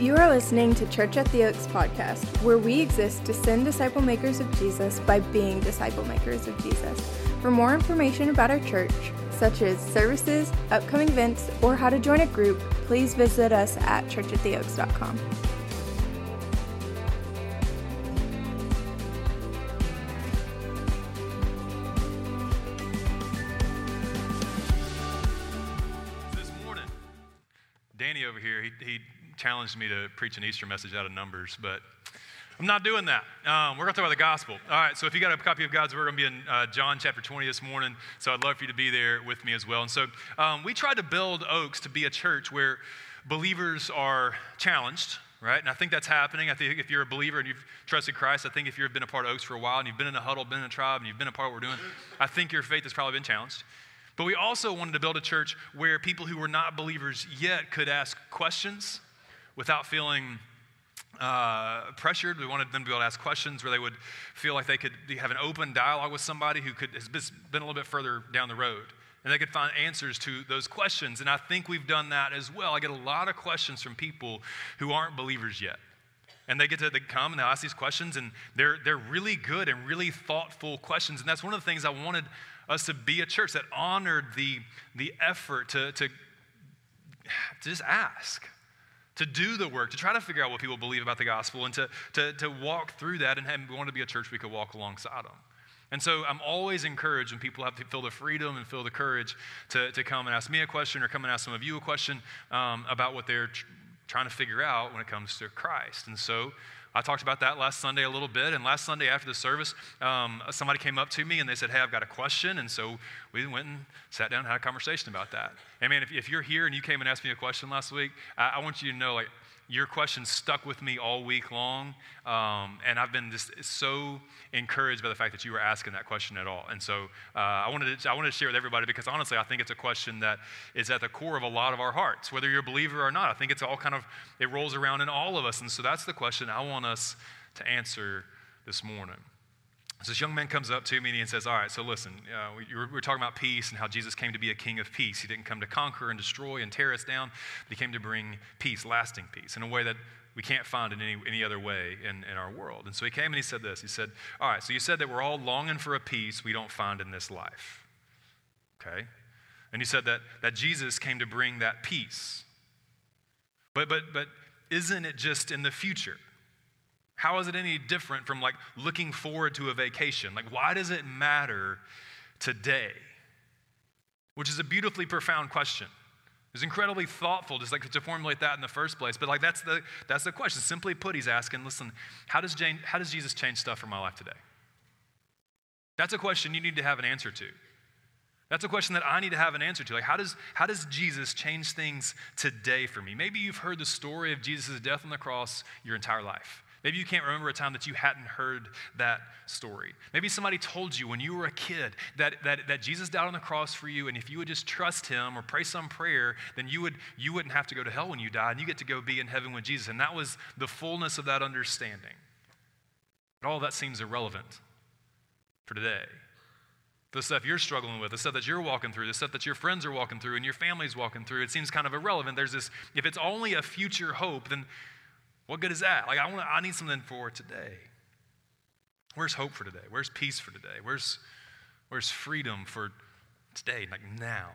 You are listening to Church at the Oaks podcast, where we exist to send disciple makers of Jesus by being disciple makers of Jesus. For more information about our church, such as services, upcoming events, or how to join a group, please visit us at churchattheoaks.com. me to preach an Easter message out of Numbers, but I'm not doing that. Um, we're going to talk about the gospel. All right, so if you got a copy of God's Word, we're going to be in uh, John chapter 20 this morning. So I'd love for you to be there with me as well. And so um, we tried to build Oaks to be a church where believers are challenged, right? And I think that's happening. I think if you're a believer and you've trusted Christ, I think if you've been a part of Oaks for a while and you've been in a huddle, been in a tribe, and you've been a part of what we're doing, I think your faith has probably been challenged. But we also wanted to build a church where people who were not believers yet could ask questions without feeling uh, pressured. We wanted them to be able to ask questions where they would feel like they could have an open dialogue with somebody who could, has been a little bit further down the road. And they could find answers to those questions. And I think we've done that as well. I get a lot of questions from people who aren't believers yet. And they get to they come and they ask these questions, and they're, they're really good and really thoughtful questions. And that's one of the things I wanted us to be a church that honored the, the effort to, to, to just ask to do the work, to try to figure out what people believe about the gospel, and to, to, to walk through that. And we want to be a church we could walk alongside them. And so I'm always encouraged when people have to feel the freedom and feel the courage to, to come and ask me a question or come and ask some of you a question um, about what they're tr- trying to figure out when it comes to Christ. And so I talked about that last Sunday a little bit. And last Sunday after the service, um, somebody came up to me and they said, Hey, I've got a question. And so we went and sat down and had a conversation about that. And man, if, if you're here and you came and asked me a question last week, I, I want you to know, like, your question stuck with me all week long. Um, and I've been just so encouraged by the fact that you were asking that question at all. And so uh, I, wanted to, I wanted to share with everybody because honestly, I think it's a question that is at the core of a lot of our hearts, whether you're a believer or not. I think it's all kind of, it rolls around in all of us. And so that's the question I want us to answer this morning. So this young man comes up to me and he says, All right, so listen, uh, we, we're talking about peace and how Jesus came to be a king of peace. He didn't come to conquer and destroy and tear us down, but he came to bring peace, lasting peace, in a way that we can't find in any, any other way in, in our world. And so he came and he said this He said, All right, so you said that we're all longing for a peace we don't find in this life. Okay? And he said that, that Jesus came to bring that peace. But, but, but isn't it just in the future? How is it any different from like looking forward to a vacation? Like, why does it matter today? Which is a beautifully profound question. It's incredibly thoughtful just like to formulate that in the first place. But like that's the that's the question. Simply put, he's asking, listen, how does Jane, how does Jesus change stuff for my life today? That's a question you need to have an answer to. That's a question that I need to have an answer to. Like, how does, how does Jesus change things today for me? Maybe you've heard the story of Jesus' death on the cross your entire life. Maybe you can't remember a time that you hadn't heard that story. Maybe somebody told you when you were a kid that, that, that Jesus died on the cross for you, and if you would just trust him or pray some prayer, then you, would, you wouldn't have to go to hell when you die, and you get to go be in heaven with Jesus. And that was the fullness of that understanding. But all that seems irrelevant for today. The stuff you're struggling with, the stuff that you're walking through, the stuff that your friends are walking through and your family's walking through, it seems kind of irrelevant. There's this, if it's only a future hope, then what good is that? Like, I, want I need something for today. Where's hope for today? Where's peace for today? Where's, where's freedom for today, like now?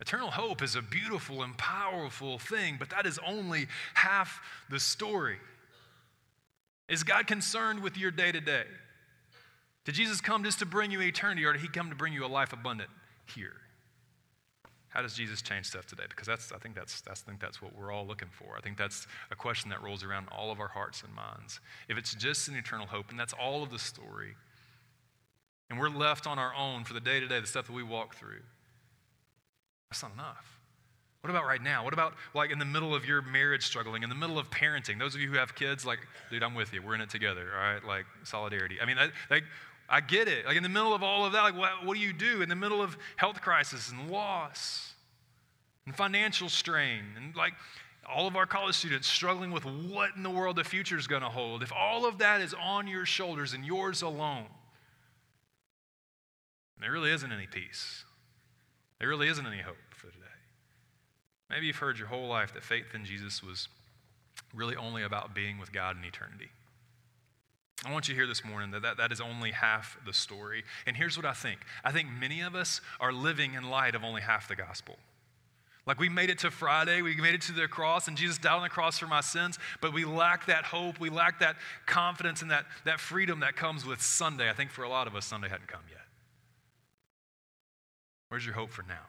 Eternal hope is a beautiful and powerful thing, but that is only half the story. Is God concerned with your day to day? Did Jesus come just to bring you eternity, or did he come to bring you a life abundant here? How does Jesus change stuff today? Because that's, I think that's, that's, I think that's what we're all looking for. I think that's a question that rolls around all of our hearts and minds. If it's just an eternal hope, and that's all of the story, and we're left on our own for the day to day, the stuff that we walk through, that's not enough. What about right now? What about like in the middle of your marriage struggling, in the middle of parenting? Those of you who have kids, like, dude, I'm with you. We're in it together, all right? Like, solidarity. I mean, like, I get it. Like in the middle of all of that, like what, what do you do in the middle of health crisis and loss and financial strain and like all of our college students struggling with what in the world the future is going to hold? If all of that is on your shoulders and yours alone, there really isn't any peace. There really isn't any hope for today. Maybe you've heard your whole life that faith in Jesus was really only about being with God in eternity. I want you to hear this morning that, that that is only half the story. And here's what I think I think many of us are living in light of only half the gospel. Like we made it to Friday, we made it to the cross, and Jesus died on the cross for my sins, but we lack that hope, we lack that confidence and that, that freedom that comes with Sunday. I think for a lot of us, Sunday hadn't come yet. Where's your hope for now?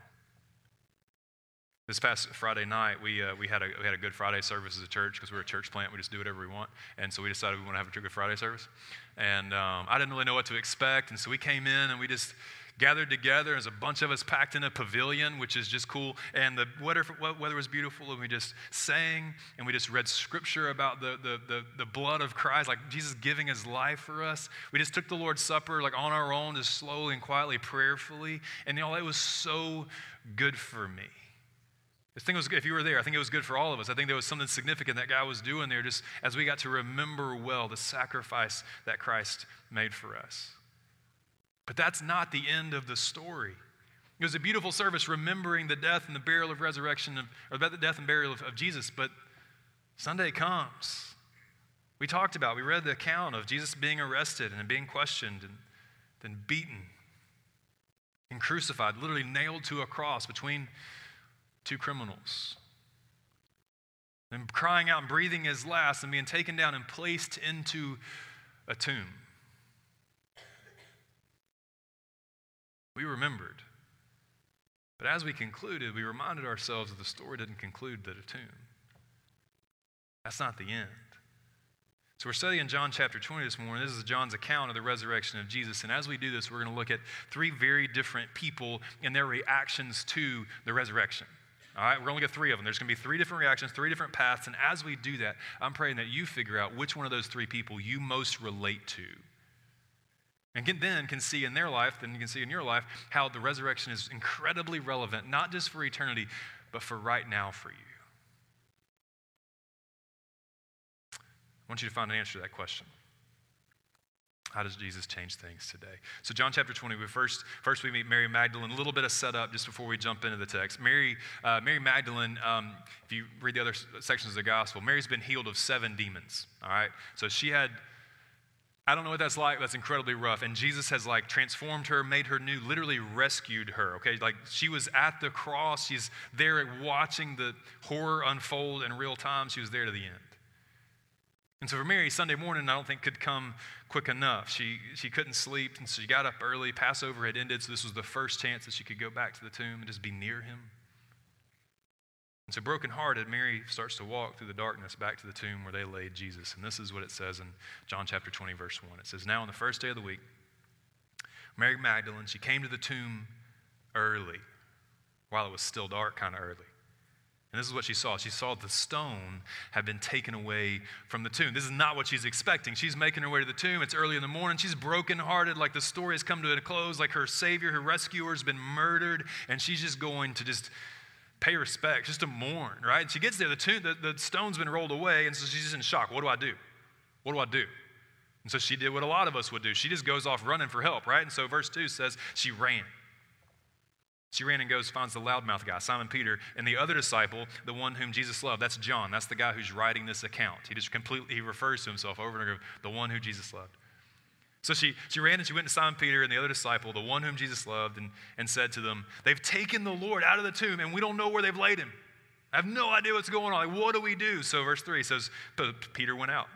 This past Friday night, we, uh, we, had a, we had a Good Friday service as a church because we're a church plant. We just do whatever we want. And so we decided we want to have a Good Friday service. And um, I didn't really know what to expect. And so we came in and we just gathered together as a bunch of us packed in a pavilion, which is just cool. And the weather, weather was beautiful. And we just sang and we just read scripture about the, the, the, the blood of Christ, like Jesus giving his life for us. We just took the Lord's Supper like on our own, just slowly and quietly, prayerfully. And you know, it was so good for me. This thing was good. If you were there, I think it was good for all of us. I think there was something significant that guy was doing there just as we got to remember well the sacrifice that Christ made for us. But that's not the end of the story. It was a beautiful service remembering the death and the burial of resurrection, of, or the death and burial of, of Jesus. But Sunday comes. We talked about, we read the account of Jesus being arrested and being questioned and then beaten and crucified, literally nailed to a cross between two criminals. And crying out and breathing his last and being taken down and placed into a tomb. We remembered. But as we concluded, we reminded ourselves that the story didn't conclude at a tomb. That's not the end. So we're studying John chapter 20 this morning. This is John's account of the resurrection of Jesus. And as we do this, we're going to look at three very different people and their reactions to the resurrection. All right, we're going to get three of them. There's going to be three different reactions, three different paths. And as we do that, I'm praying that you figure out which one of those three people you most relate to. And can, then can see in their life, then you can see in your life, how the resurrection is incredibly relevant, not just for eternity, but for right now for you. I want you to find an answer to that question. How does Jesus change things today? So, John chapter 20, we first, first we meet Mary Magdalene. A little bit of setup just before we jump into the text. Mary, uh, Mary Magdalene, um, if you read the other sections of the gospel, Mary's been healed of seven demons. All right? So, she had, I don't know what that's like. That's incredibly rough. And Jesus has like transformed her, made her new, literally rescued her. Okay? Like she was at the cross. She's there watching the horror unfold in real time. She was there to the end. And so for Mary, Sunday morning, I don't think could come quick enough. She, she couldn't sleep, and so she got up early. Passover had ended, so this was the first chance that she could go back to the tomb and just be near him. And so, brokenhearted, Mary starts to walk through the darkness back to the tomb where they laid Jesus. And this is what it says in John chapter 20, verse 1. It says, Now on the first day of the week, Mary Magdalene, she came to the tomb early, while it was still dark, kind of early. And this is what she saw. She saw the stone had been taken away from the tomb. This is not what she's expecting. She's making her way to the tomb. It's early in the morning. She's brokenhearted, like the story has come to a close, like her Savior, her rescuer, has been murdered, and she's just going to just pay respect, just to mourn, right? And she gets there, the, tomb, the, the stone's been rolled away, and so she's just in shock. What do I do? What do I do? And so she did what a lot of us would do. She just goes off running for help, right? And so verse 2 says she ran. She ran and goes, finds the loudmouth guy, Simon Peter, and the other disciple, the one whom Jesus loved. That's John. That's the guy who's writing this account. He just completely he refers to himself over and over, the one who Jesus loved. So she, she ran and she went to Simon Peter and the other disciple, the one whom Jesus loved, and, and said to them, They've taken the Lord out of the tomb, and we don't know where they've laid him. I have no idea what's going on. Like, what do we do? So, verse 3 says, Peter went out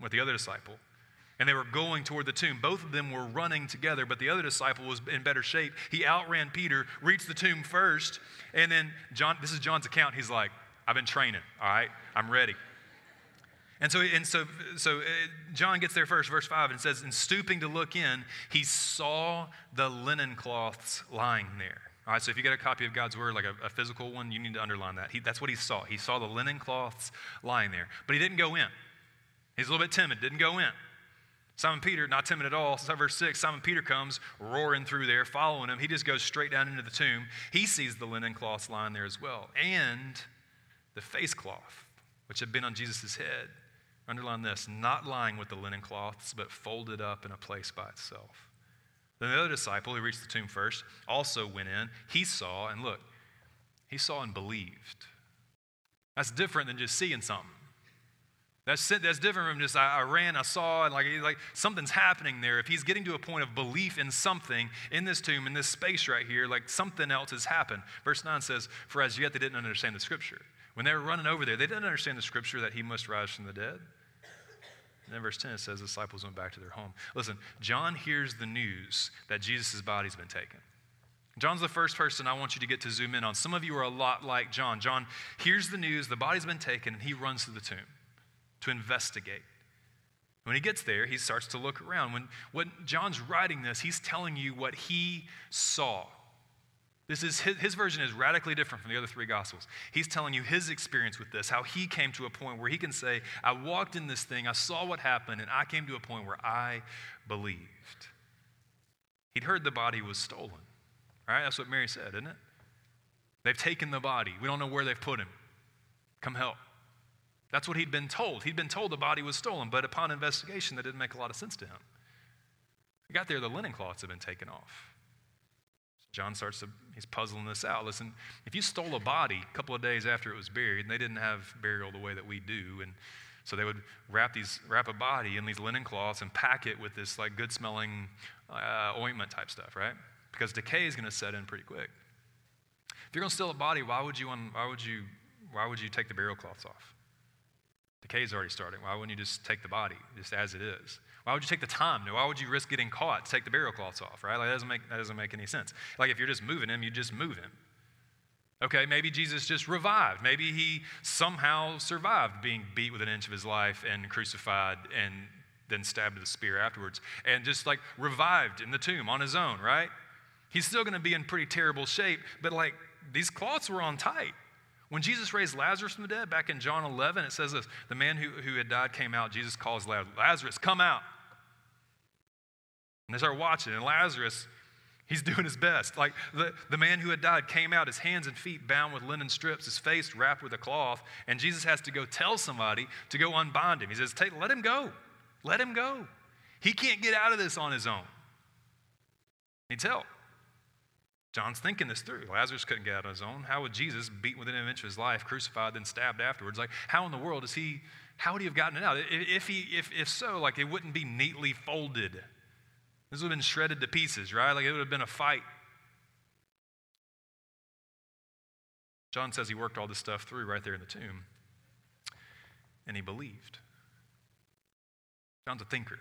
with the other disciple and they were going toward the tomb. Both of them were running together, but the other disciple was in better shape. He outran Peter, reached the tomb first, and then John, this is John's account. He's like, I've been training, all right? I'm ready. And so, and so, so uh, John gets there first, verse 5, and says, In stooping to look in, he saw the linen cloths lying there. All right, so if you get a copy of God's word, like a, a physical one, you need to underline that. He, that's what he saw. He saw the linen cloths lying there, but he didn't go in. He's a little bit timid, didn't go in. Simon Peter, not timid at all, verse 6, Simon Peter comes roaring through there, following him. He just goes straight down into the tomb. He sees the linen cloths lying there as well, and the face cloth, which had been on Jesus' head. Underline this not lying with the linen cloths, but folded up in a place by itself. Then the other disciple who reached the tomb first also went in. He saw, and look, he saw and believed. That's different than just seeing something. That's, that's different from just I, I ran, I saw, and like, like something's happening there. If he's getting to a point of belief in something in this tomb, in this space right here, like something else has happened. Verse 9 says, For as yet they didn't understand the scripture. When they were running over there, they didn't understand the scripture that he must rise from the dead. And then verse 10 it says the disciples went back to their home. Listen, John hears the news that Jesus' body's been taken. John's the first person I want you to get to zoom in on. Some of you are a lot like John. John hears the news, the body's been taken, and he runs to the tomb to investigate. When he gets there, he starts to look around. When, when John's writing this, he's telling you what he saw. This is his, his, version is radically different from the other three gospels. He's telling you his experience with this, how he came to a point where he can say, I walked in this thing, I saw what happened, and I came to a point where I believed. He'd heard the body was stolen. Right? That's what Mary said, isn't it? They've taken the body. We don't know where they've put him. Come help. That's what he'd been told. He'd been told the body was stolen, but upon investigation, that didn't make a lot of sense to him. He got there, the linen cloths had been taken off. John starts to, he's puzzling this out. Listen, if you stole a body a couple of days after it was buried, and they didn't have burial the way that we do, and so they would wrap these, wrap a body in these linen cloths and pack it with this like good smelling uh, ointment type stuff, right? Because decay is going to set in pretty quick. If you're going to steal a body, why would you, why would you, why would you take the burial cloths off? Decay's already starting. Why wouldn't you just take the body just as it is? Why would you take the time? Why would you risk getting caught to take the burial cloths off, right? Like that doesn't make that doesn't make any sense. Like if you're just moving him, you just move him. Okay, maybe Jesus just revived. Maybe he somehow survived being beat with an inch of his life and crucified and then stabbed with a spear afterwards and just like revived in the tomb on his own, right? He's still going to be in pretty terrible shape, but like these cloths were on tight. When Jesus raised Lazarus from the dead, back in John 11, it says this the man who, who had died came out. Jesus calls Lazarus, come out. And they start watching, and Lazarus, he's doing his best. Like the, the man who had died came out, his hands and feet bound with linen strips, his face wrapped with a cloth, and Jesus has to go tell somebody to go unbind him. He says, Take, Let him go. Let him go. He can't get out of this on his own. Needs help. John's thinking this through. Lazarus couldn't get out on his own. How would Jesus, beaten within an inch of his life, crucified, then stabbed afterwards? Like, how in the world is he, how would he have gotten it out? If, he, if, if so, like, it wouldn't be neatly folded. This would have been shredded to pieces, right? Like, it would have been a fight. John says he worked all this stuff through right there in the tomb, and he believed. John's a thinker.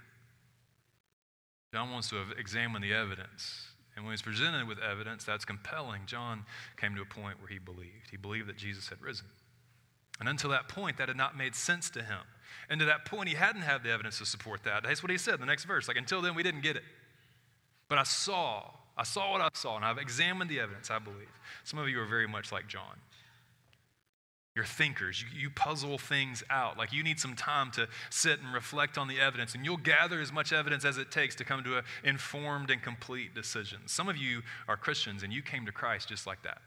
John wants to examine the evidence and when he's presented with evidence that's compelling, John came to a point where he believed. He believed that Jesus had risen. And until that point, that had not made sense to him. And to that point, he hadn't had the evidence to support that. That's what he said in the next verse. Like, until then, we didn't get it. But I saw, I saw what I saw, and I've examined the evidence, I believe. Some of you are very much like John. You're thinkers. You, you, puzzle things out. Like you need some time to sit and reflect on the evidence, and you'll gather as much evidence as it takes to come to an informed and complete decision. Some of you are Christians, and you came to Christ just like that.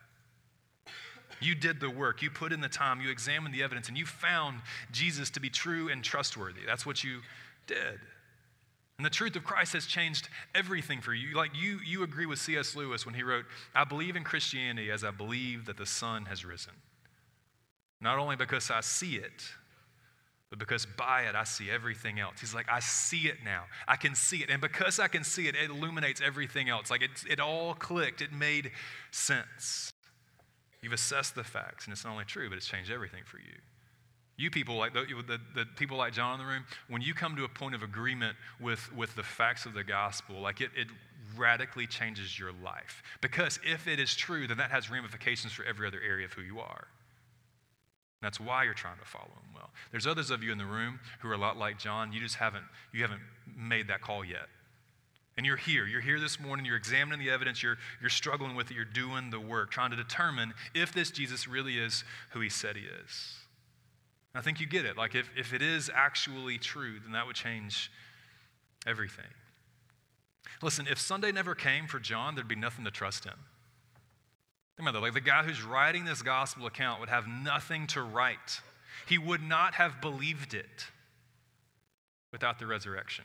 You did the work, you put in the time, you examined the evidence, and you found Jesus to be true and trustworthy. That's what you did. And the truth of Christ has changed everything for you. Like you, you agree with C.S. Lewis when he wrote, I believe in Christianity as I believe that the sun has risen. Not only because I see it, but because by it I see everything else. He's like, I see it now. I can see it. And because I can see it, it illuminates everything else. Like it, it all clicked, it made sense. You've assessed the facts, and it's not only true, but it's changed everything for you. You people, like the, the, the, people like John in the room, when you come to a point of agreement with, with the facts of the gospel, like it, it radically changes your life. Because if it is true, then that has ramifications for every other area of who you are. That's why you're trying to follow him well. There's others of you in the room who are a lot like John. You just haven't, you haven't made that call yet. And you're here. You're here this morning. You're examining the evidence. You're, you're struggling with it. You're doing the work, trying to determine if this Jesus really is who he said he is. And I think you get it. Like, if, if it is actually true, then that would change everything. Listen, if Sunday never came for John, there'd be nothing to trust him. Think about that. Like the guy who's writing this gospel account would have nothing to write. He would not have believed it without the resurrection.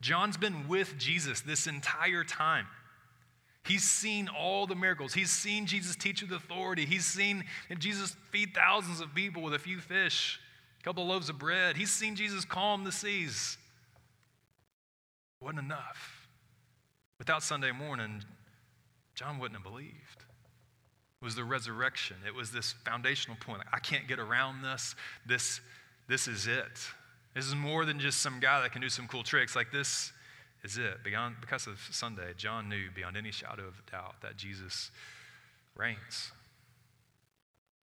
John's been with Jesus this entire time. He's seen all the miracles. He's seen Jesus teach with authority. He's seen Jesus feed thousands of people with a few fish a couple of loaves of bread. He's seen Jesus calm the seas. Wasn't enough. Without Sunday morning, John wouldn't have believed. Was the resurrection. It was this foundational point. I can't get around this. This, this is it. This is more than just some guy that can do some cool tricks. Like this is it. Beyond, because of Sunday, John knew beyond any shadow of doubt that Jesus reigns.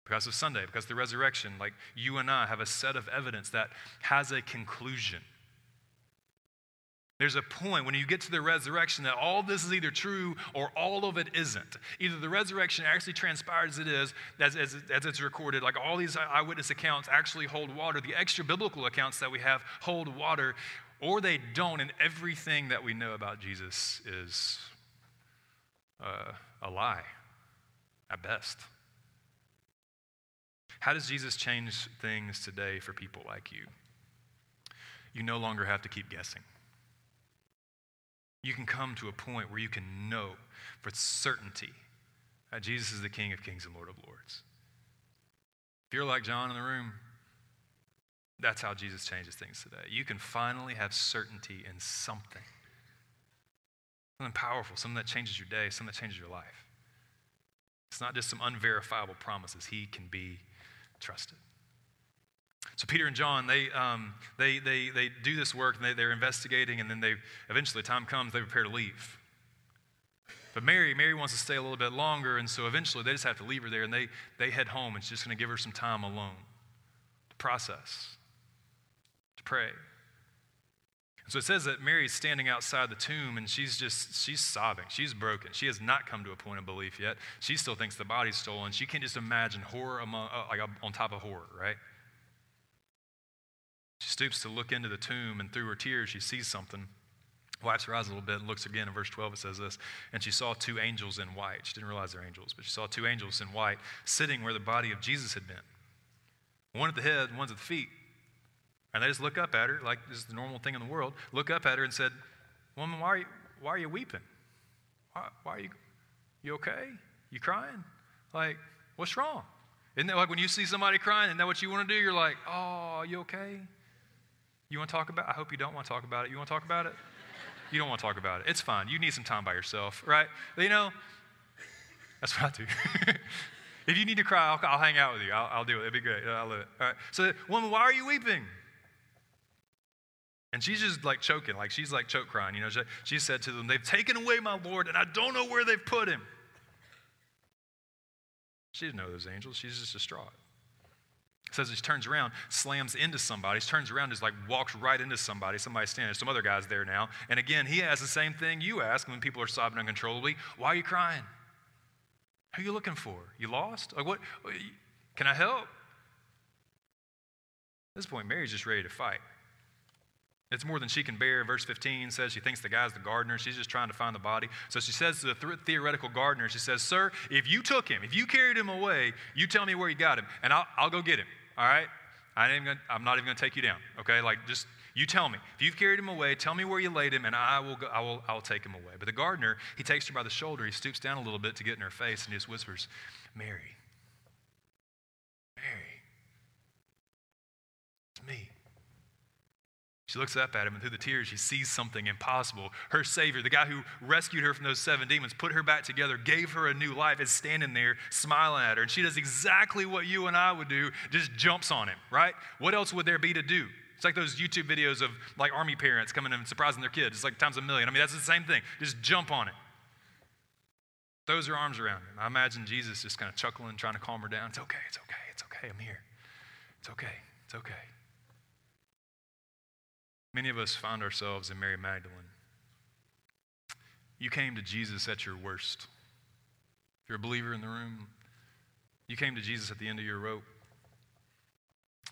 Because of Sunday, because of the resurrection, like you and I have a set of evidence that has a conclusion. There's a point when you get to the resurrection that all this is either true or all of it isn't. Either the resurrection actually transpired as it is, as, as, as, it's recorded, like all these eyewitness accounts actually hold water, the extra biblical accounts that we have hold water, or they don't, and everything that we know about Jesus is uh, a lie at best. How does Jesus change things today for people like you? You no longer have to keep guessing. You can come to a point where you can know for certainty that Jesus is the King of kings and Lord of lords. If you're like John in the room, that's how Jesus changes things today. You can finally have certainty in something. Something powerful, something that changes your day, something that changes your life. It's not just some unverifiable promises. He can be trusted. So Peter and John, they, um, they, they, they do this work, and they, they're investigating, and then they eventually, time comes, they prepare to leave. But Mary, Mary wants to stay a little bit longer, and so eventually they just have to leave her there, and they, they head home, and she's just going to give her some time alone to process, to pray. And So it says that Mary's standing outside the tomb and she's just, she's sobbing. She's broken. She has not come to a point of belief yet. She still thinks the body's stolen. She can't just imagine horror among, uh, like on top of horror, right? Stoops to look into the tomb, and through her tears, she sees something. Wipes her eyes a little bit and looks again. In verse 12, it says this And she saw two angels in white. She didn't realize they're angels, but she saw two angels in white sitting where the body of Jesus had been. One at the head, one's at the feet. And they just look up at her, like this is the normal thing in the world, look up at her and said, Woman, why are you, why are you weeping? Why, why are you, you okay? You crying? Like, what's wrong? Isn't that like when you see somebody crying, isn't that what you want to do? You're like, oh, you okay? You want to talk about? I hope you don't want to talk about it. You want to talk about it? You don't want to talk about it. It's fine. You need some time by yourself, right? You know, that's what I do. if you need to cry, I'll, I'll hang out with you. I'll, I'll, do it. It'd be great. I'll live it. All right. So, woman, why are you weeping? And she's just like choking, like she's like choke crying. You know, she, she said to them, They've taken away my Lord, and I don't know where they've put him. She didn't know those angels. She's just distraught. Says he turns around, slams into somebody. He turns around, just like walks right into somebody. Somebody's standing. Some other guy's there now. And again, he asks the same thing you ask when people are sobbing uncontrollably. Why are you crying? Who are you looking for? You lost? Like what? Can I help? At this point, Mary's just ready to fight. It's more than she can bear. Verse 15 says she thinks the guy's the gardener. She's just trying to find the body. So she says to the th- theoretical gardener, she says, Sir, if you took him, if you carried him away, you tell me where you got him, and I'll, I'll go get him. All right? I I'm not even going to take you down. Okay? Like, just you tell me. If you've carried him away, tell me where you laid him, and I will, go, I will I'll take him away. But the gardener, he takes her by the shoulder. He stoops down a little bit to get in her face, and he just whispers, Mary. Mary. It's me. She looks up at him, and through the tears, she sees something impossible. Her Savior, the guy who rescued her from those seven demons, put her back together, gave her a new life, is standing there smiling at her. And she does exactly what you and I would do, just jumps on him, right? What else would there be to do? It's like those YouTube videos of like army parents coming and surprising their kids. It's like times a million. I mean, that's the same thing. Just jump on it. Throws her arms around him. I imagine Jesus just kind of chuckling, trying to calm her down. It's okay, it's okay, it's okay, I'm here. It's okay, it's okay. Many of us found ourselves in Mary Magdalene. You came to Jesus at your worst. If you're a believer in the room, you came to Jesus at the end of your rope.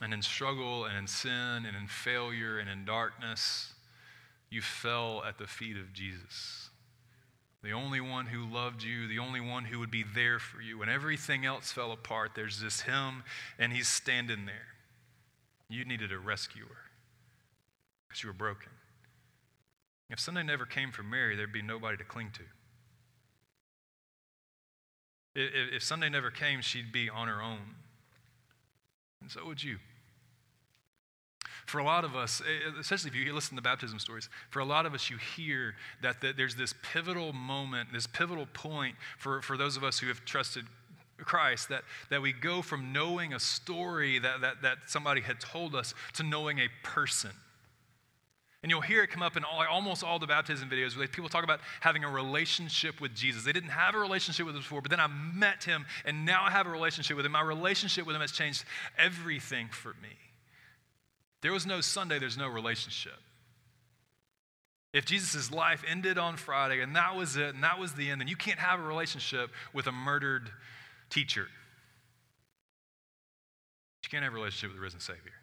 And in struggle and in sin and in failure and in darkness, you fell at the feet of Jesus. The only one who loved you, the only one who would be there for you. When everything else fell apart, there's this Him, and He's standing there. You needed a rescuer because you were broken. If Sunday never came for Mary, there'd be nobody to cling to. If Sunday never came, she'd be on her own. And so would you. for a lot of us, especially if you listen to baptism stories, for a lot of us, you hear that there's this pivotal moment, this pivotal point for, for those of us who have trusted Christ, that, that we go from knowing a story that, that, that somebody had told us to knowing a person. And you'll hear it come up in all, almost all the baptism videos where people talk about having a relationship with Jesus. They didn't have a relationship with him before, but then I met him and now I have a relationship with him. My relationship with him has changed everything for me. There was no Sunday, there's no relationship. If Jesus' life ended on Friday and that was it and that was the end, then you can't have a relationship with a murdered teacher. You can't have a relationship with the risen Savior.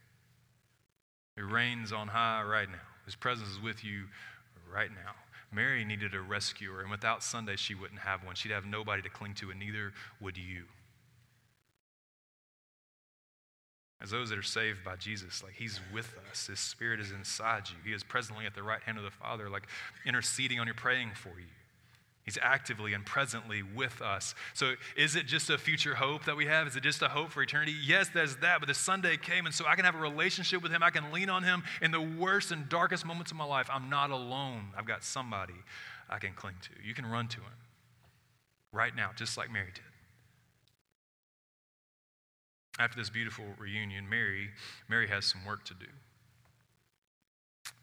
He reigns on high right now. His presence is with you right now. Mary needed a rescuer, and without Sunday, she wouldn't have one. She'd have nobody to cling to, and neither would you. As those that are saved by Jesus, like He's with us. His Spirit is inside you. He is presently at the right hand of the Father, like interceding on your praying for you. He's actively and presently with us. So, is it just a future hope that we have? Is it just a hope for eternity? Yes, there's that. But the Sunday came, and so I can have a relationship with Him. I can lean on Him in the worst and darkest moments of my life. I'm not alone. I've got somebody I can cling to. You can run to Him right now, just like Mary did. After this beautiful reunion, Mary, Mary has some work to do.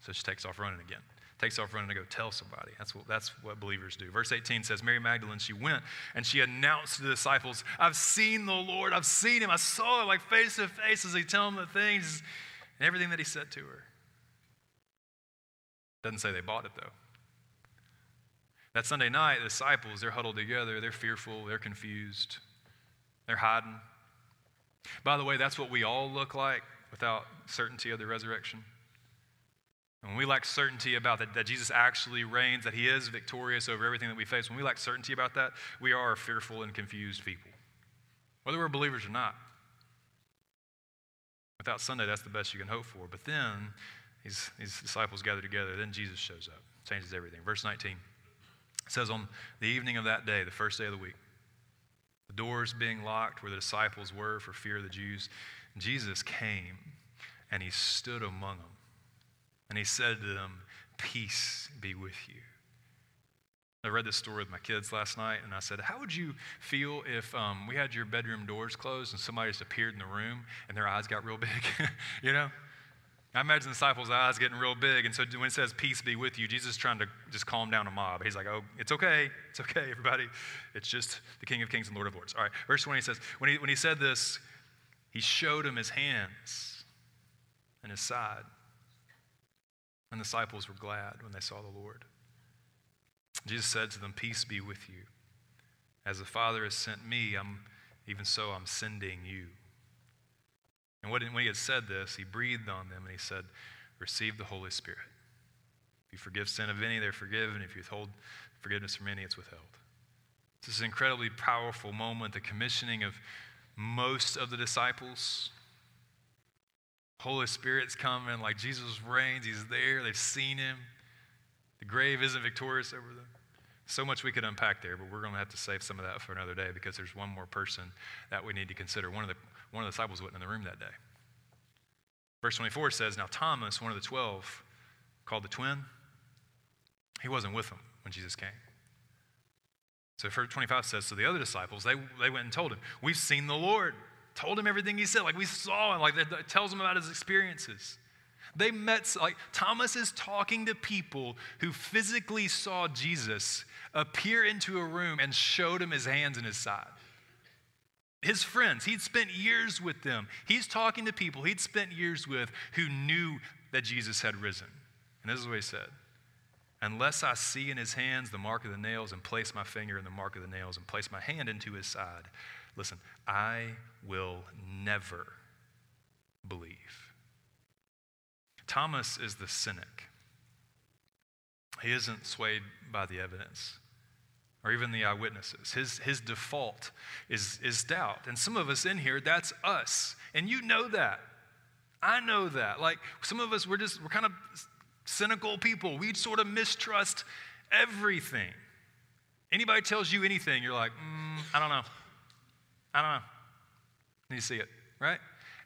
So she takes off running again takes off running to go tell somebody. That's what, that's what believers do. Verse 18 says, Mary Magdalene, she went and she announced to the disciples, I've seen the Lord. I've seen him. I saw him like face to face as he told them the things and everything that he said to her. Doesn't say they bought it though. That Sunday night, the disciples, they're huddled together. They're fearful. They're confused. They're hiding. By the way, that's what we all look like without certainty of the resurrection. When we lack certainty about that, that Jesus actually reigns, that he is victorious over everything that we face, when we lack certainty about that, we are fearful and confused people, whether we're believers or not. Without Sunday, that's the best you can hope for. But then these, these disciples gather together, then Jesus shows up, changes everything. Verse 19 says, On the evening of that day, the first day of the week, the doors being locked where the disciples were for fear of the Jews, Jesus came and he stood among them and he said to them, Peace be with you. I read this story with my kids last night, and I said, How would you feel if um, we had your bedroom doors closed and somebody just appeared in the room and their eyes got real big? you know? I imagine the disciples' eyes getting real big. And so when it says, Peace be with you, Jesus is trying to just calm down a mob. He's like, Oh, it's okay. It's okay, everybody. It's just the King of Kings and Lord of Lords. All right, verse 20 says, When he, when he said this, he showed him his hands and his side. And the disciples were glad when they saw the Lord. Jesus said to them, Peace be with you. As the Father has sent me, I'm, even so I'm sending you. And when he had said this, he breathed on them and he said, Receive the Holy Spirit. If you forgive sin of any, they're forgiven. If you withhold forgiveness from any, it's withheld. This is an incredibly powerful moment, the commissioning of most of the disciples. Holy Spirit's coming, like Jesus reigns, He's there, they've seen Him. The grave isn't victorious over them. So much we could unpack there, but we're going to have to save some of that for another day because there's one more person that we need to consider. One of the, one of the disciples wasn't in the room that day. Verse 24 says, Now Thomas, one of the twelve, called the twin, he wasn't with them when Jesus came. So verse 25 says, So the other disciples, they, they went and told him, We've seen the Lord told him everything he said. Like we saw him, like it tells him about his experiences. They met, like Thomas is talking to people who physically saw Jesus appear into a room and showed him his hands and his side. His friends, he'd spent years with them. He's talking to people he'd spent years with who knew that Jesus had risen. And this is what he said Unless I see in his hands the mark of the nails and place my finger in the mark of the nails and place my hand into his side, Listen, I will never believe. Thomas is the cynic. He isn't swayed by the evidence or even the eyewitnesses. His, his default is, is doubt. And some of us in here, that's us. And you know that. I know that. Like some of us, we're just, we're kind of cynical people. We sort of mistrust everything. Anybody tells you anything, you're like, mm, I don't know. I don't know. You see it, right?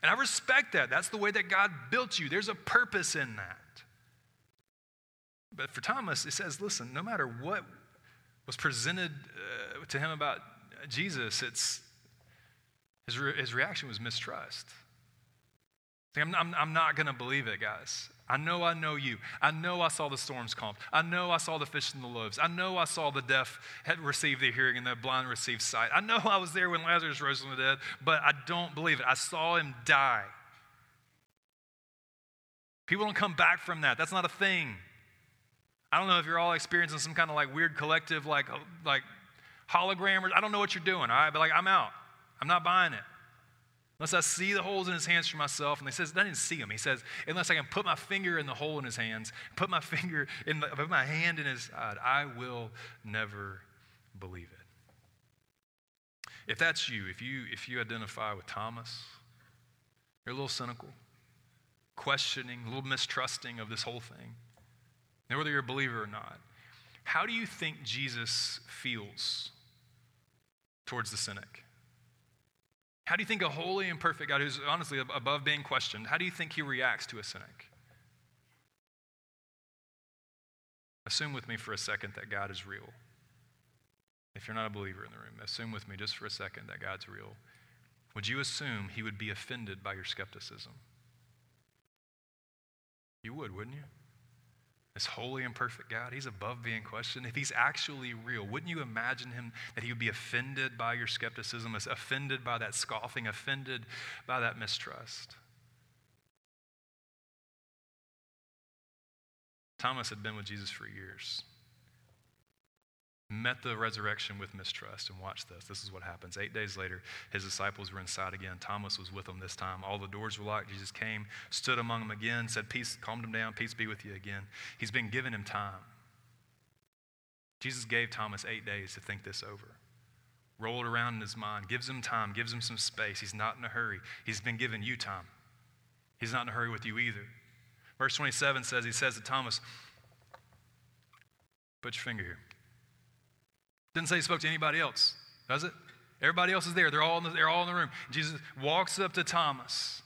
And I respect that. That's the way that God built you. There's a purpose in that. But for Thomas, it says, listen, no matter what was presented uh, to him about Jesus, it's, his, re- his reaction was mistrust. I'm, I'm, I'm not going to believe it, guys. I know I know you. I know I saw the storms calm. I know I saw the fish and the loaves. I know I saw the deaf had received their hearing and the blind received sight. I know I was there when Lazarus rose from the dead, but I don't believe it. I saw him die. People don't come back from that. That's not a thing. I don't know if you're all experiencing some kind of like weird collective like like hologram or I don't know what you're doing, all right? But like I'm out. I'm not buying it. Unless I see the holes in his hands for myself. And he says, I didn't see them. He says, unless I can put my finger in the hole in his hands, put my finger in the, put my hand in his side, I will never believe it. If that's you, if you if you identify with Thomas, you're a little cynical, questioning, a little mistrusting of this whole thing, and whether you're a believer or not. How do you think Jesus feels towards the cynic? How do you think a holy and perfect God, who's honestly above being questioned, how do you think he reacts to a cynic? Assume with me for a second that God is real. If you're not a believer in the room, assume with me just for a second that God's real. Would you assume he would be offended by your skepticism? You would, wouldn't you? This holy and perfect God, he's above being questioned. If he's actually real, wouldn't you imagine him that he would be offended by your skepticism, offended by that scoffing, offended by that mistrust? Thomas had been with Jesus for years met the resurrection with mistrust. And watch this. This is what happens. Eight days later, his disciples were inside again. Thomas was with them this time. All the doors were locked. Jesus came, stood among them again, said, Peace, calmed them down. Peace be with you again. He's been giving him time. Jesus gave Thomas eight days to think this over. Roll it around in his mind, gives him time, gives him some space. He's not in a hurry. He's been giving you time. He's not in a hurry with you either. Verse 27 says, He says to Thomas, Put your finger here. Didn't say he spoke to anybody else, does it? Everybody else is there. They're all in the, they're all in the room. Jesus walks up to Thomas.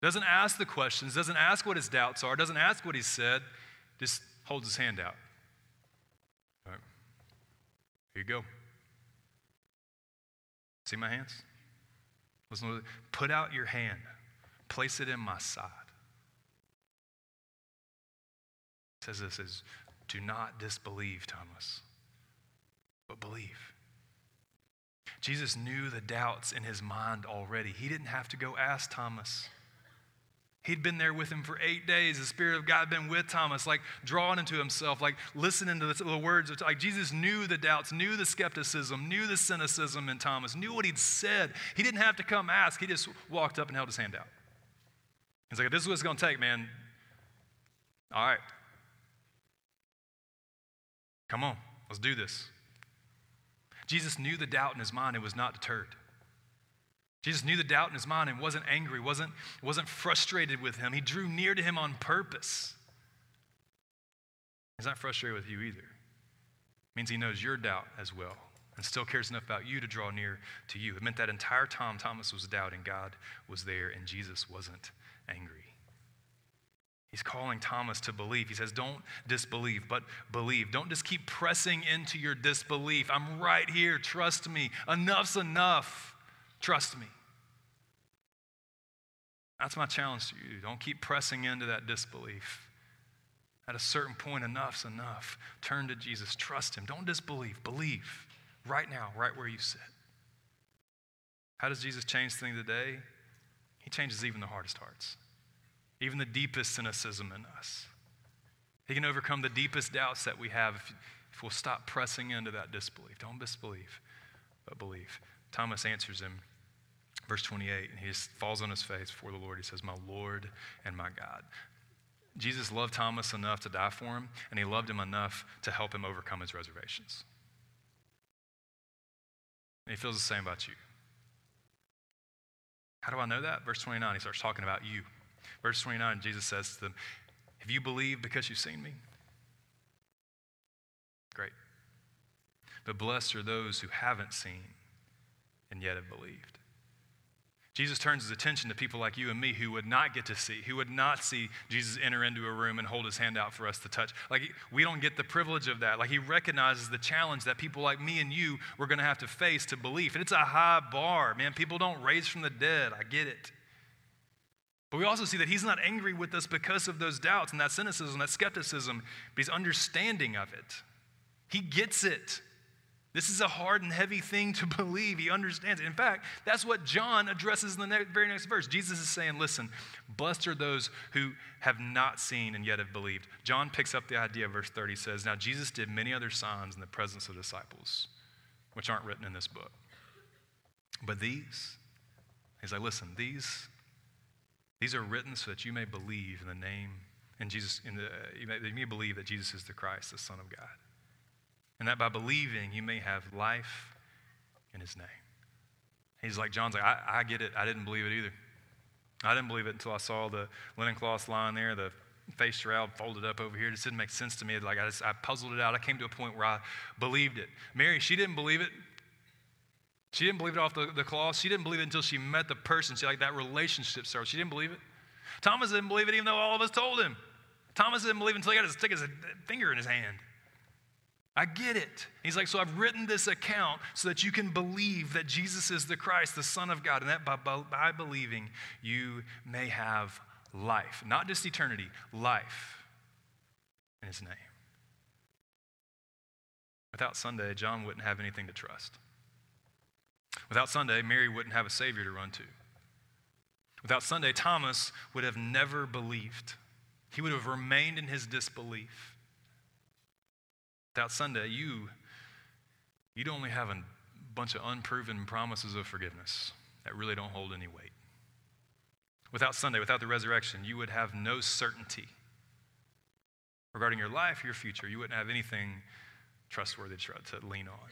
Doesn't ask the questions, doesn't ask what his doubts are, doesn't ask what he said, just holds his hand out. All right. Here you go. See my hands? Listen, put out your hand, place it in my side. It says this is do not disbelieve, Thomas but believe. Jesus knew the doubts in his mind already. He didn't have to go ask Thomas. He'd been there with him for eight days. The Spirit of God had been with Thomas, like drawing into himself, like listening to the, words of, like Jesus knew the doubts, knew the skepticism, knew the cynicism in Thomas, knew what he'd said. He didn't have to come ask. He just walked up and held his hand out. He's like, this is what it's going to take, man. All right. Come on, let's do this. Jesus knew the doubt in his mind and was not deterred. Jesus knew the doubt in his mind and wasn't angry, wasn't, wasn't frustrated with him. He drew near to him on purpose. He's not frustrated with you either. It means he knows your doubt as well and still cares enough about you to draw near to you. It meant that entire time Thomas was doubting, God was there and Jesus wasn't angry. He's calling Thomas to believe. He says, Don't disbelieve, but believe. Don't just keep pressing into your disbelief. I'm right here. Trust me. Enough's enough. Trust me. That's my challenge to you. Don't keep pressing into that disbelief. At a certain point, enough's enough. Turn to Jesus. Trust Him. Don't disbelieve. Believe right now, right where you sit. How does Jesus change things today? He changes even the hardest hearts even the deepest cynicism in us. He can overcome the deepest doubts that we have if, if we'll stop pressing into that disbelief. Don't disbelieve, but believe. Thomas answers him, verse 28, and he just falls on his face before the Lord. He says, My Lord and my God. Jesus loved Thomas enough to die for him, and he loved him enough to help him overcome his reservations. And he feels the same about you. How do I know that? Verse 29, he starts talking about you. Verse 29, Jesus says to them, Have you believed because you've seen me? Great. But blessed are those who haven't seen and yet have believed. Jesus turns his attention to people like you and me who would not get to see, who would not see Jesus enter into a room and hold his hand out for us to touch. Like, we don't get the privilege of that. Like, he recognizes the challenge that people like me and you were going to have to face to believe. And it's a high bar, man. People don't raise from the dead. I get it. But we also see that he's not angry with us because of those doubts and that cynicism, that skepticism, but he's understanding of it. He gets it. This is a hard and heavy thing to believe. He understands it. In fact, that's what John addresses in the very next verse. Jesus is saying, Listen, blessed are those who have not seen and yet have believed. John picks up the idea, verse 30 says, Now Jesus did many other signs in the presence of disciples, which aren't written in this book. But these, he's like, Listen, these, these are written so that you may believe in the name, in Jesus, in the, uh, you, may, you may believe that Jesus is the Christ, the Son of God and that by believing you may have life in his name. He's like, John's like, I, I get it. I didn't believe it either. I didn't believe it until I saw the linen cloth lying there, the face shroud folded up over here. It just didn't make sense to me. Like I, just, I puzzled it out. I came to a point where I believed it. Mary, she didn't believe it. She didn't believe it off the, the cloth. She didn't believe it until she met the person. She like that relationship started. She didn't believe it. Thomas didn't believe it even though all of us told him. Thomas didn't believe until he got his, his finger in his hand. I get it. He's like, so I've written this account so that you can believe that Jesus is the Christ, the Son of God, and that by, by, believing you may have life. Not just eternity, life in His name. Without Sunday, John wouldn't have anything to trust. Without Sunday, Mary wouldn't have a Savior to run to. Without Sunday, Thomas would have never believed. He would have remained in his disbelief. Without Sunday, you, you'd only have a bunch of unproven promises of forgiveness that really don't hold any weight. Without Sunday, without the resurrection, you would have no certainty regarding your life, your future. You wouldn't have anything trustworthy to lean on.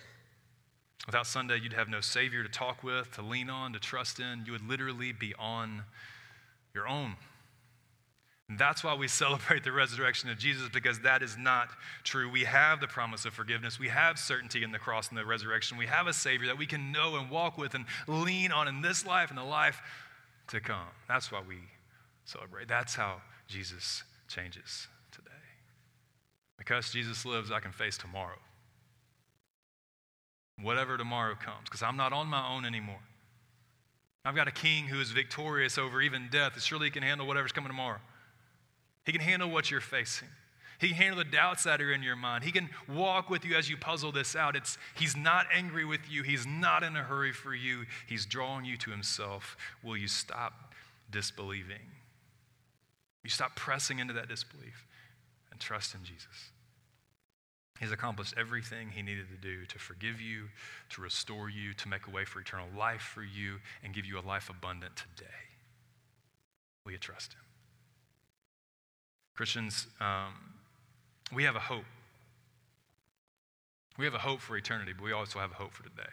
Without Sunday, you'd have no Savior to talk with, to lean on, to trust in. You would literally be on your own. And that's why we celebrate the resurrection of Jesus, because that is not true. We have the promise of forgiveness. We have certainty in the cross and the resurrection. We have a Savior that we can know and walk with and lean on in this life and the life to come. That's why we celebrate. That's how Jesus changes today. Because Jesus lives, I can face tomorrow. Whatever tomorrow comes, because I'm not on my own anymore. I've got a king who is victorious over even death. Surely he can handle whatever's coming tomorrow. He can handle what you're facing. He can handle the doubts that are in your mind. He can walk with you as you puzzle this out. It's, he's not angry with you. He's not in a hurry for you. He's drawing you to himself. Will you stop disbelieving? You stop pressing into that disbelief and trust in Jesus. He's accomplished everything he needed to do to forgive you, to restore you, to make a way for eternal life for you, and give you a life abundant today. Will you trust him? Christians, um, we have a hope. We have a hope for eternity, but we also have a hope for today.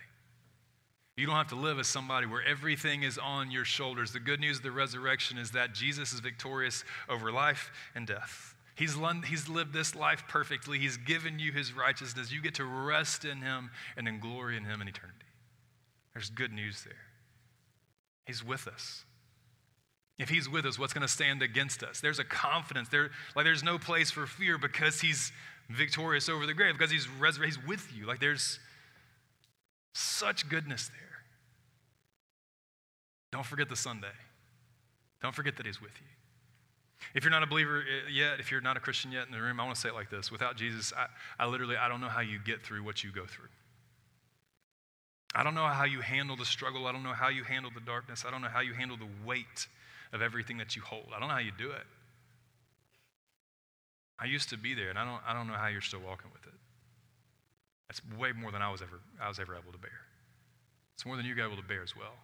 You don't have to live as somebody where everything is on your shoulders. The good news of the resurrection is that Jesus is victorious over life and death. He's, he's lived this life perfectly. He's given you his righteousness. You get to rest in him and in glory in him in eternity. There's good news there. He's with us. If he's with us, what's going to stand against us? There's a confidence. There, like there's no place for fear because he's victorious over the grave, because he's resurrected, he's with you. Like there's such goodness there. Don't forget the Sunday. Don't forget that he's with you. If you're not a believer eh, yet, if you're not a Christian yet in the room, I want to say it like this. Without Jesus, I, I literally, I don't know how you get through what you go through. I don't know how you handle the struggle. I don't know how you handle the darkness. I don't know how you handle the weight of everything that you hold. I don't know how you do it. I used to be there, and I don't, I don't know how you're still walking with it. That's way more than I was ever, I was ever able to bear. It's more than you're able to bear as well.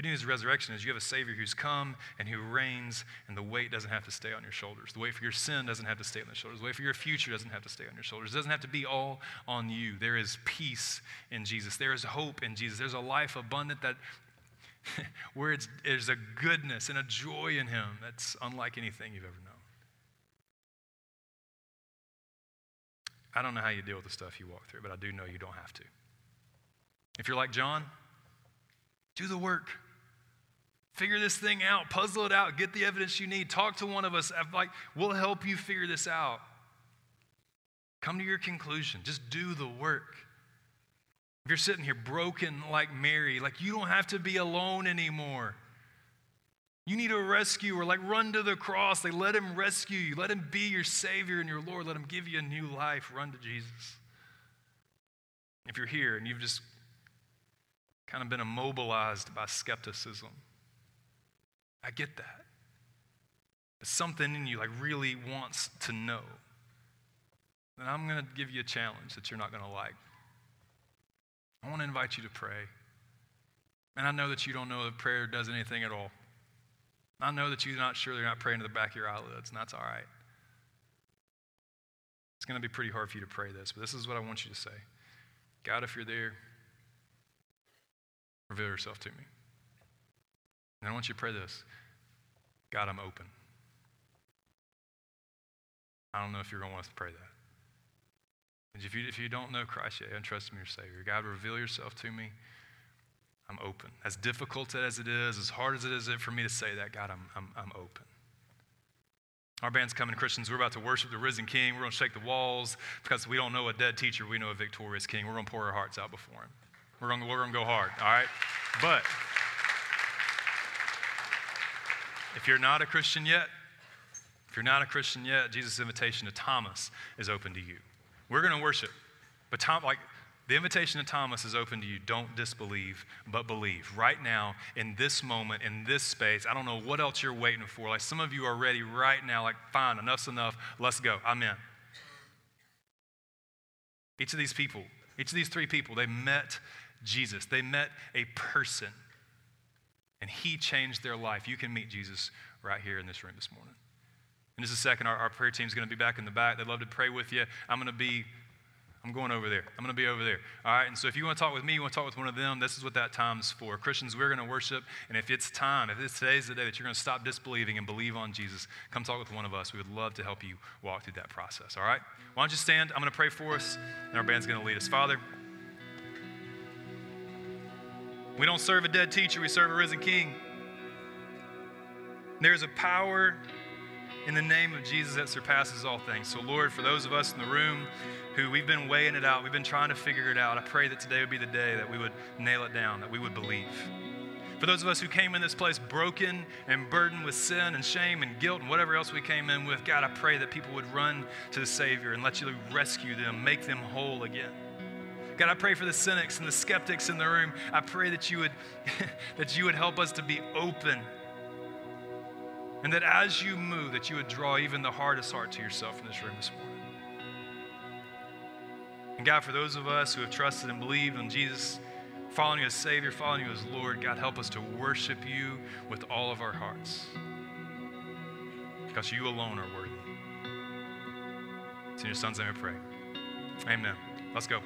Good news of resurrection is you have a Savior who's come and who reigns, and the weight doesn't have to stay on your shoulders. The weight for your sin doesn't have to stay on your shoulders. The weight for your future doesn't have to stay on your shoulders. It doesn't have to be all on you. There is peace in Jesus. There is hope in Jesus. There's a life abundant that where there's a goodness and a joy in Him that's unlike anything you've ever known. I don't know how you deal with the stuff you walk through, but I do know you don't have to. If you're like John, Do the work. Figure this thing out, puzzle it out, get the evidence you need. Talk to one of us. Like, we'll help you figure this out. Come to your conclusion. Just do the work. If you're sitting here broken like Mary, like you don't have to be alone anymore. You need a rescuer. Like run to the cross. Like let him rescue you. Let him be your Savior and your Lord. Let him give you a new life. Run to Jesus. If you're here and you've just kind of been immobilized by skepticism, I get that. But something in you like really wants to know. Then I'm going to give you a challenge that you're not going to like. I want to invite you to pray. And I know that you don't know that prayer does anything at all. I know that you're not sure they're not praying to the back of your eyelids, and that's all right. It's going to be pretty hard for you to pray this, but this is what I want you to say God, if you're there, reveal yourself to me. And I want you to pray this God, I'm open. I don't know if you're going to want to pray that. If you, if you don't know Christ yet and trust Him your Savior, God, reveal yourself to me. I'm open. As difficult as it is, as hard as it is for me to say that, God, I'm, I'm, I'm open. Our band's coming, Christians. We're about to worship the risen King. We're going to shake the walls because we don't know a dead teacher. We know a victorious King. We're going to pour our hearts out before Him. We're going to, we're going to go hard, all right? But if you're not a Christian yet, if you're not a Christian yet, Jesus' invitation to Thomas is open to you. We're going to worship. But Tom, like the invitation to Thomas is open to you. Don't disbelieve, but believe. Right now, in this moment, in this space, I don't know what else you're waiting for. Like some of you are ready right now, like, fine, enough's enough. Let's go. I'm in. Each of these people, each of these three people, they met Jesus. They met a person, and he changed their life. You can meet Jesus right here in this room this morning. In just a second, our, our prayer team is going to be back in the back. They'd love to pray with you. I'm going to be, I'm going over there. I'm going to be over there. All right. And so if you want to talk with me, you want to talk with one of them, this is what that time's for. Christians, we're going to worship. And if it's time, if it's today's the day that you're going to stop disbelieving and believe on Jesus, come talk with one of us. We would love to help you walk through that process. All right. Why don't you stand? I'm going to pray for us, and our band's going to lead us. Father, we don't serve a dead teacher, we serve a risen king. There's a power in the name of Jesus that surpasses all things. So, Lord, for those of us in the room who we've been weighing it out, we've been trying to figure it out, I pray that today would be the day that we would nail it down, that we would believe. For those of us who came in this place broken and burdened with sin and shame and guilt and whatever else we came in with, God, I pray that people would run to the Savior and let you rescue them, make them whole again. God, I pray for the cynics and the skeptics in the room. I pray that you would that you would help us to be open and that as you move, that you would draw even the hardest heart to yourself in this room this morning. And God, for those of us who have trusted and believed in Jesus, following you as Savior, following you as Lord, God, help us to worship you with all of our hearts. Because you alone are worthy. It's in your son's name I pray. Amen. Let's go.